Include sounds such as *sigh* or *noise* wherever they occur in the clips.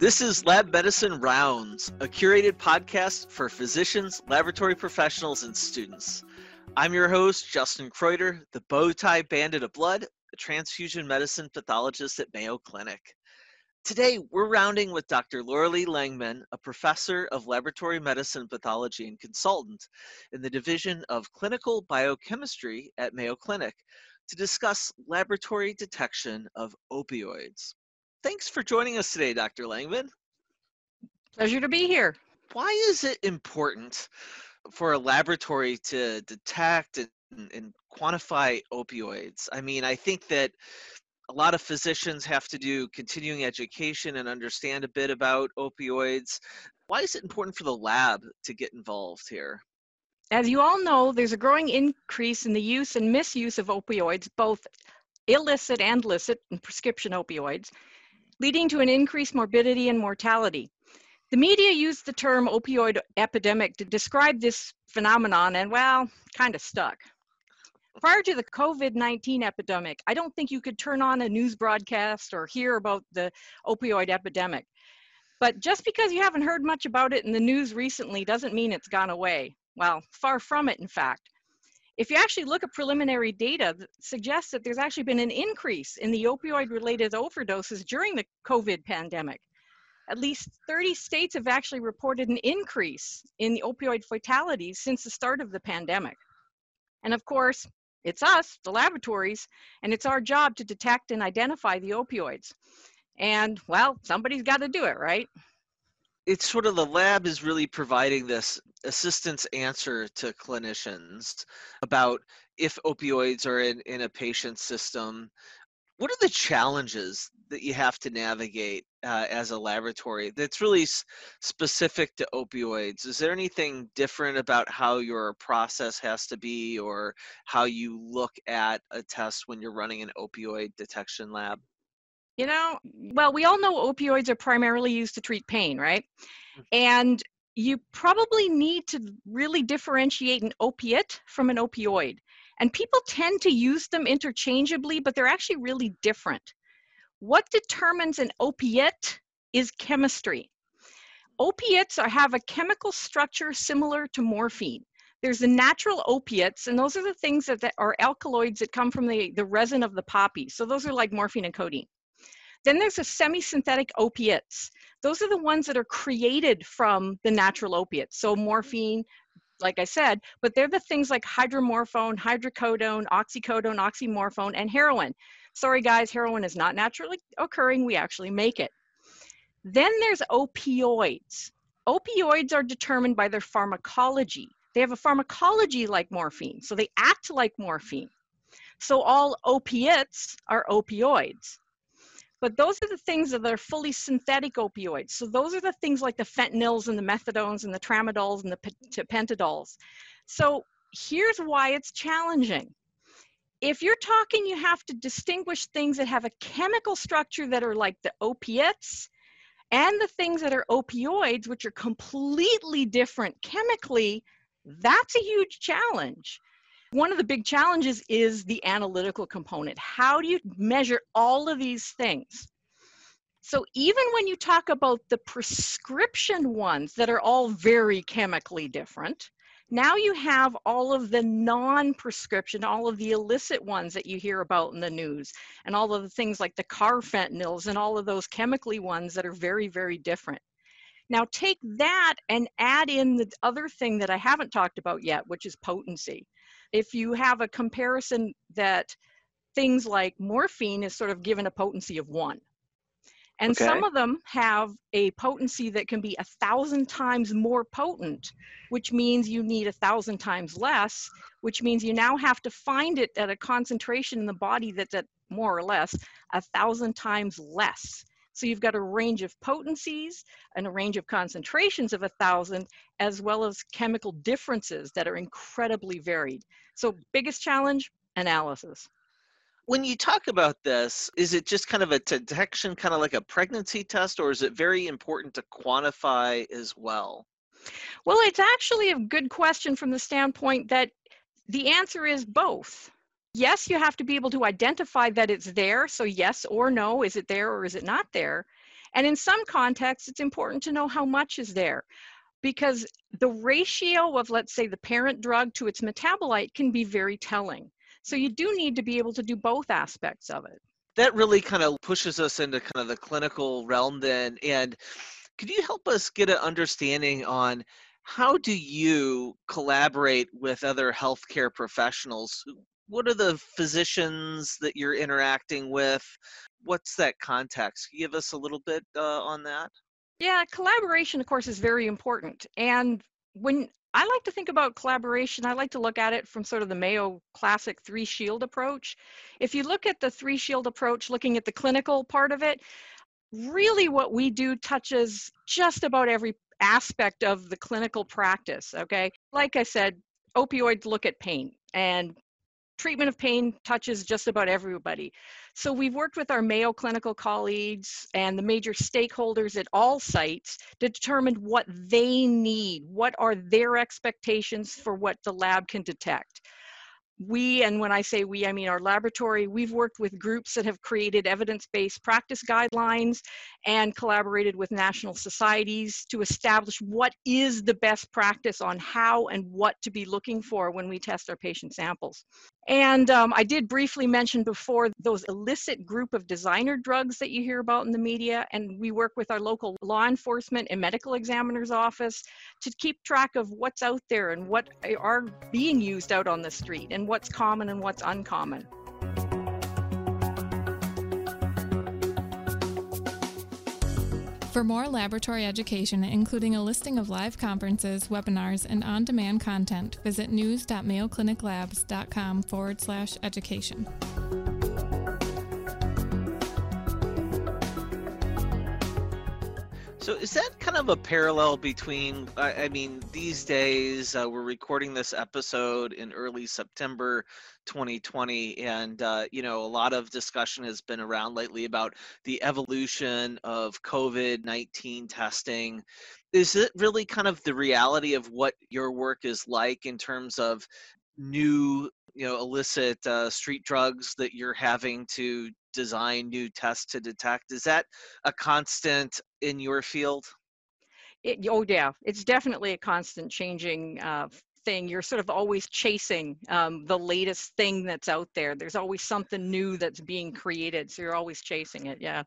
This is Lab Medicine Rounds, a curated podcast for physicians, laboratory professionals, and students. I'm your host, Justin Kreuter, the bow tie bandit of blood, a transfusion medicine pathologist at Mayo Clinic. Today, we're rounding with Dr. Lauralee Langman, a professor of laboratory medicine pathology and consultant in the Division of Clinical Biochemistry at Mayo Clinic, to discuss laboratory detection of opioids. Thanks for joining us today, Dr. Langman. Pleasure to be here. Why is it important for a laboratory to detect and, and quantify opioids? I mean, I think that a lot of physicians have to do continuing education and understand a bit about opioids. Why is it important for the lab to get involved here? As you all know, there's a growing increase in the use and misuse of opioids, both illicit and licit and prescription opioids, leading to an increased morbidity and mortality. The media used the term opioid epidemic to describe this phenomenon and, well, kind of stuck. Prior to the COVID 19 epidemic, I don't think you could turn on a news broadcast or hear about the opioid epidemic. But just because you haven't heard much about it in the news recently doesn't mean it's gone away. Well, far from it, in fact. If you actually look at preliminary data suggests that there's actually been an increase in the opioid related overdoses during the COVID pandemic. At least 30 states have actually reported an increase in the opioid fatalities since the start of the pandemic. And of course, it's us, the laboratories, and it's our job to detect and identify the opioids. And well, somebody's got to do it, right? It's sort of the lab is really providing this assistance answer to clinicians about if opioids are in, in a patient's system. What are the challenges that you have to navigate uh, as a laboratory that's really s- specific to opioids? Is there anything different about how your process has to be or how you look at a test when you're running an opioid detection lab you know, well, we all know opioids are primarily used to treat pain, right? Mm. And you probably need to really differentiate an opiate from an opioid. And people tend to use them interchangeably, but they're actually really different. What determines an opiate is chemistry. Opiates are, have a chemical structure similar to morphine. There's the natural opiates, and those are the things that, that are alkaloids that come from the, the resin of the poppy. So those are like morphine and codeine. Then there's the semi-synthetic opiates. Those are the ones that are created from the natural opiates. So morphine, like I said, but they're the things like hydromorphone, hydrocodone, oxycodone, oxymorphone, and heroin. Sorry guys, heroin is not naturally occurring, we actually make it. Then there's opioids. Opioids are determined by their pharmacology. They have a pharmacology like morphine, so they act like morphine. So all opiates are opioids. But those are the things that are fully synthetic opioids. So those are the things like the fentanyls and the methadones and the tramadols and the pentodols. So here's why it's challenging. If you're talking, you have to distinguish things that have a chemical structure that are like the opiates and the things that are opioids, which are completely different chemically. That's a huge challenge. One of the big challenges is the analytical component. How do you measure all of these things? So even when you talk about the prescription ones that are all very chemically different, now you have all of the non-prescription, all of the illicit ones that you hear about in the news, and all of the things like the car carfentanils and all of those chemically ones that are very, very different. Now take that and add in the other thing that I haven't talked about yet, which is potency if you have a comparison that things like morphine is sort of given a potency of one. And okay. some of them have a potency that can be a thousand times more potent, which means you need a thousand times less, which means you now have to find it at a concentration in the body that's at more or less a thousand times less. So you've got a range of potencies and a range of concentrations of a thousand, as well as chemical differences that are incredibly varied. So biggest challenge, analysis. When you talk about this, is it just kind of a detection, kind of like a pregnancy test, or is it very important to quantify as well? Well, it's actually a good question from the standpoint that the answer is both yes, you have to be able to identify that it's there. So, yes or no, is it there or is it not there? And in some contexts, it's important to know how much is there because the ratio of, let's say, the parent drug to its metabolite can be very telling. So you do need to be able to do both aspects of it. That really kind of pushes us into kind of the clinical realm then. And could you help us get an understanding on how do you collaborate with other healthcare professionals? What are the physicians that you're interacting with? What's that context? Give us a little bit uh, on that? Yeah, collaboration, of course, is very important. And when I like to think about collaboration, I like to look at it from sort of the Mayo classic three shield approach. If you look at the three shield approach, looking at the clinical part of it, really what we do touches just about every aspect of the clinical practice. Okay. Like I said, opioids look at pain and treatment of pain touches just about everybody. So we've worked with our Mayo clinical colleagues and the major stakeholders at all sites to determine what they need, what are their expectations for what the lab can detect we, and when I say we, I mean our laboratory, we've worked with groups that have created evidence-based practice guidelines and collaborated with national societies to establish what is the best practice on how and what to be looking for when we test our patient samples. And um, I did briefly mention before those illicit group of designer drugs that you hear about in the media. And we work with our local law enforcement and medical examiner's office to keep track of what's out there and what are being used out on the street and what's common and what's uncommon. For more laboratory education, including a listing of live conferences, webinars, and on demand content, visit news.mayocliniclabs.com forward slash education. So is that kind of a parallel between? I, I mean, these days uh, we're recording this episode in early September 2020, and uh, you know a lot of discussion has been around lately about the evolution of COVID-19 testing. Is it really kind of the reality of what your work is like in terms of new you know illicit uh, street drugs that you're having to design new tests to detect is that a constant in your field? It, oh yeah. It's definitely a constant changing uh, thing. You're sort of always chasing um, the latest thing that's out there. There's always something new that's being created so you're always chasing it yeah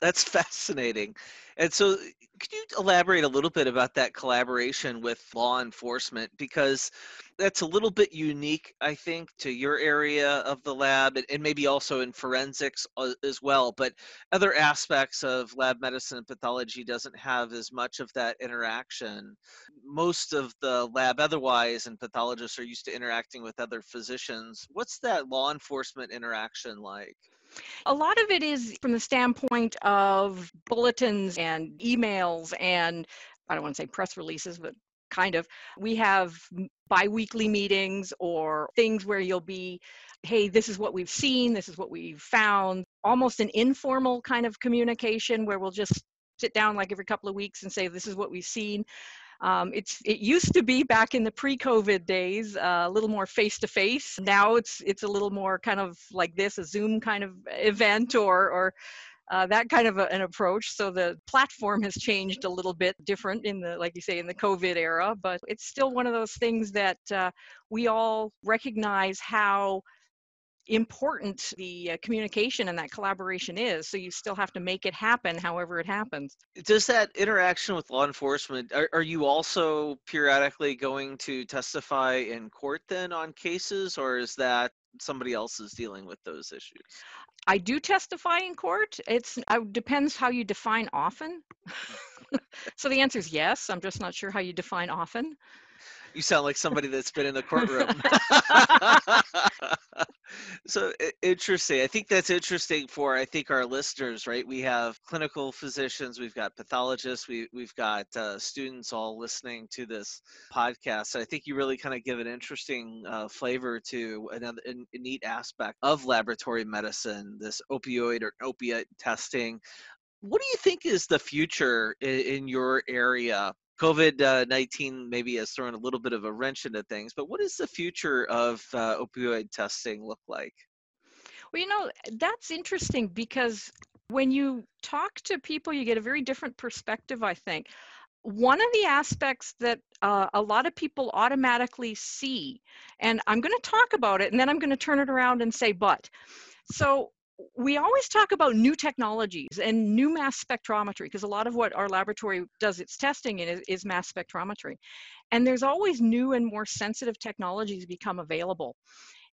that's *laughs* fascinating and so could you elaborate a little bit about that collaboration with law enforcement? Because that's a little bit unique, I think, to your area of the lab and, maybe also in forensics uh, as well. But other aspects of lab medicine and pathology doesn't have as much of that interaction. Most of the lab otherwise and pathologists are used to interacting with other physicians. What's that law enforcement interaction like? A lot of it is from the standpoint of bulletins and emails and I don't want to say press releases, but kind of. We have biweekly meetings or things where you'll be, hey, this is what we've seen, this is what we've found, almost an informal kind of communication where we'll just sit down like every couple of weeks and say, this is what we've seen. Um, it's it used to be back in the pre-COVID days uh, a little more face-to-face. Now it's it's a little more kind of like this, a Zoom kind of event or or uh, that kind of a, an approach. So the platform has changed a little bit different in the, like you say, in the COVID era, but it's still one of those things that uh, we all recognize how important the uh, communication and that collaboration is so you still have to make it happen however it happens. Does that interaction with law enforcement are, are you also periodically going to testify in court then on cases or is that somebody else is dealing with those issues? I do testify in court. It's it uh, depends how you define often. *laughs* So the answer is yes i'm just not sure how you define often. You sound like somebody that's been in the courtroom. *laughs* *laughs* so interesting. I think that's interesting for I think our listeners, right? We have clinical physicians, we've got pathologists, we we've got uh, students all listening to this podcast. So I think you really kind of give an interesting uh, flavor to another a, neat aspect of laboratory medicine, this opioid or opiate testing. What do you think is the future in, in your area COVID 19 maybe has thrown a little bit of a wrench into things, but what does the future of uh, opioid testing look like? Well, you know, that's interesting because When you talk to people, you get a very different perspective, I think. One of the aspects that uh, a lot of people automatically see, and I'm going to talk about it and then I'm going to turn it around and say, but. So, we always talk about new technologies and new mass spectrometry because a lot of what our laboratory does its testing in is, is, mass spectrometry. And there's always new and more sensitive technologies become available.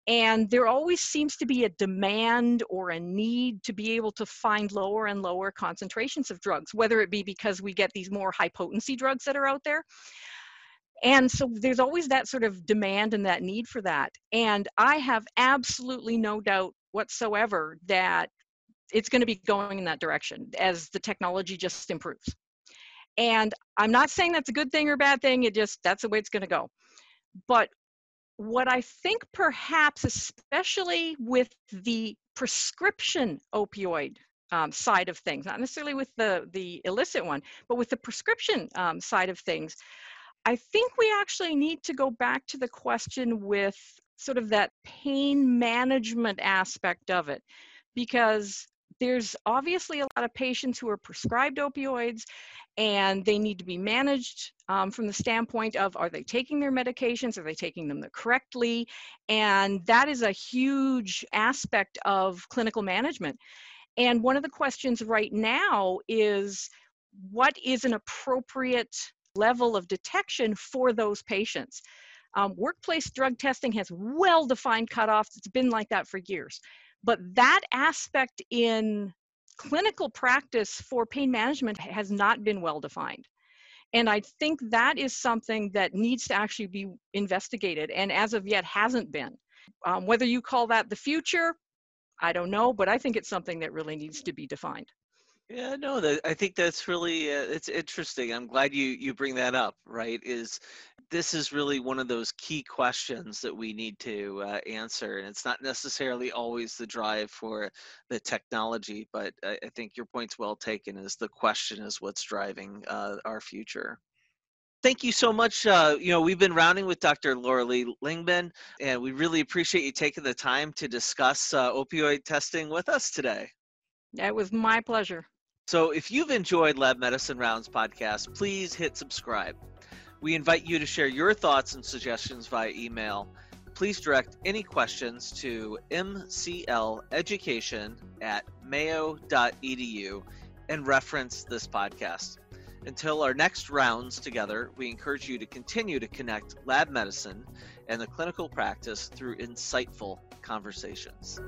And there always seems to be a demand or a need to be able to find lower and lower concentrations of drugs whether it be because we get these more high potency drugs that are out there. And so there's always that sort of demand and that need for that. And i have absolutely no doubt whatsoever that it's going to be going in that direction as the technology just improves. And I'm not saying that's a good thing or bad thing, it just that's the way it's going to go. But what I think perhaps, especially with the prescription opioid um, side of things, not necessarily with the, the illicit one, but with the prescription um, side of things, I think we actually need to go back to the question with sort of that pain management aspect of it because there's obviously a lot of patients who are prescribed opioids and they need to be managed um, from the standpoint of are they taking their medications? Are they taking them correctly? And that is a huge aspect of clinical management. And one of the questions right now is what is an appropriate level of detection for those patients um, workplace drug testing has well defined cutoffs. It's been like that for years. But that aspect in clinical practice for pain management has not been well defined. And I think that is something that needs to actually be investigated and as of yet hasn't been. Um, whether you call that the future, I don't know, but I think it's something that really needs to be defined. Yeah, no, that, I think that's really uh, it's interesting. I'm glad you you bring that up. Right, is this is really one of those key questions that we need to uh, answer, and it's not necessarily always the drive for the technology, but I, I think your point's well taken. Is the question is what's driving uh, our future? thank you so much. Uh, you know, we've been rounding with Dr. Lauralee Langman, and we really appreciate you taking the time to discuss uh, opioid testing with us today. It was my pleasure. So if you've enjoyed Lab Medicine Rounds podcast, please hit subscribe. We invite you to share your thoughts and suggestions via email. Please direct any questions to mcleducation at mayo.edu and reference this podcast. Until our next rounds together, we encourage you to continue to connect lab medicine and the clinical practice through insightful conversations.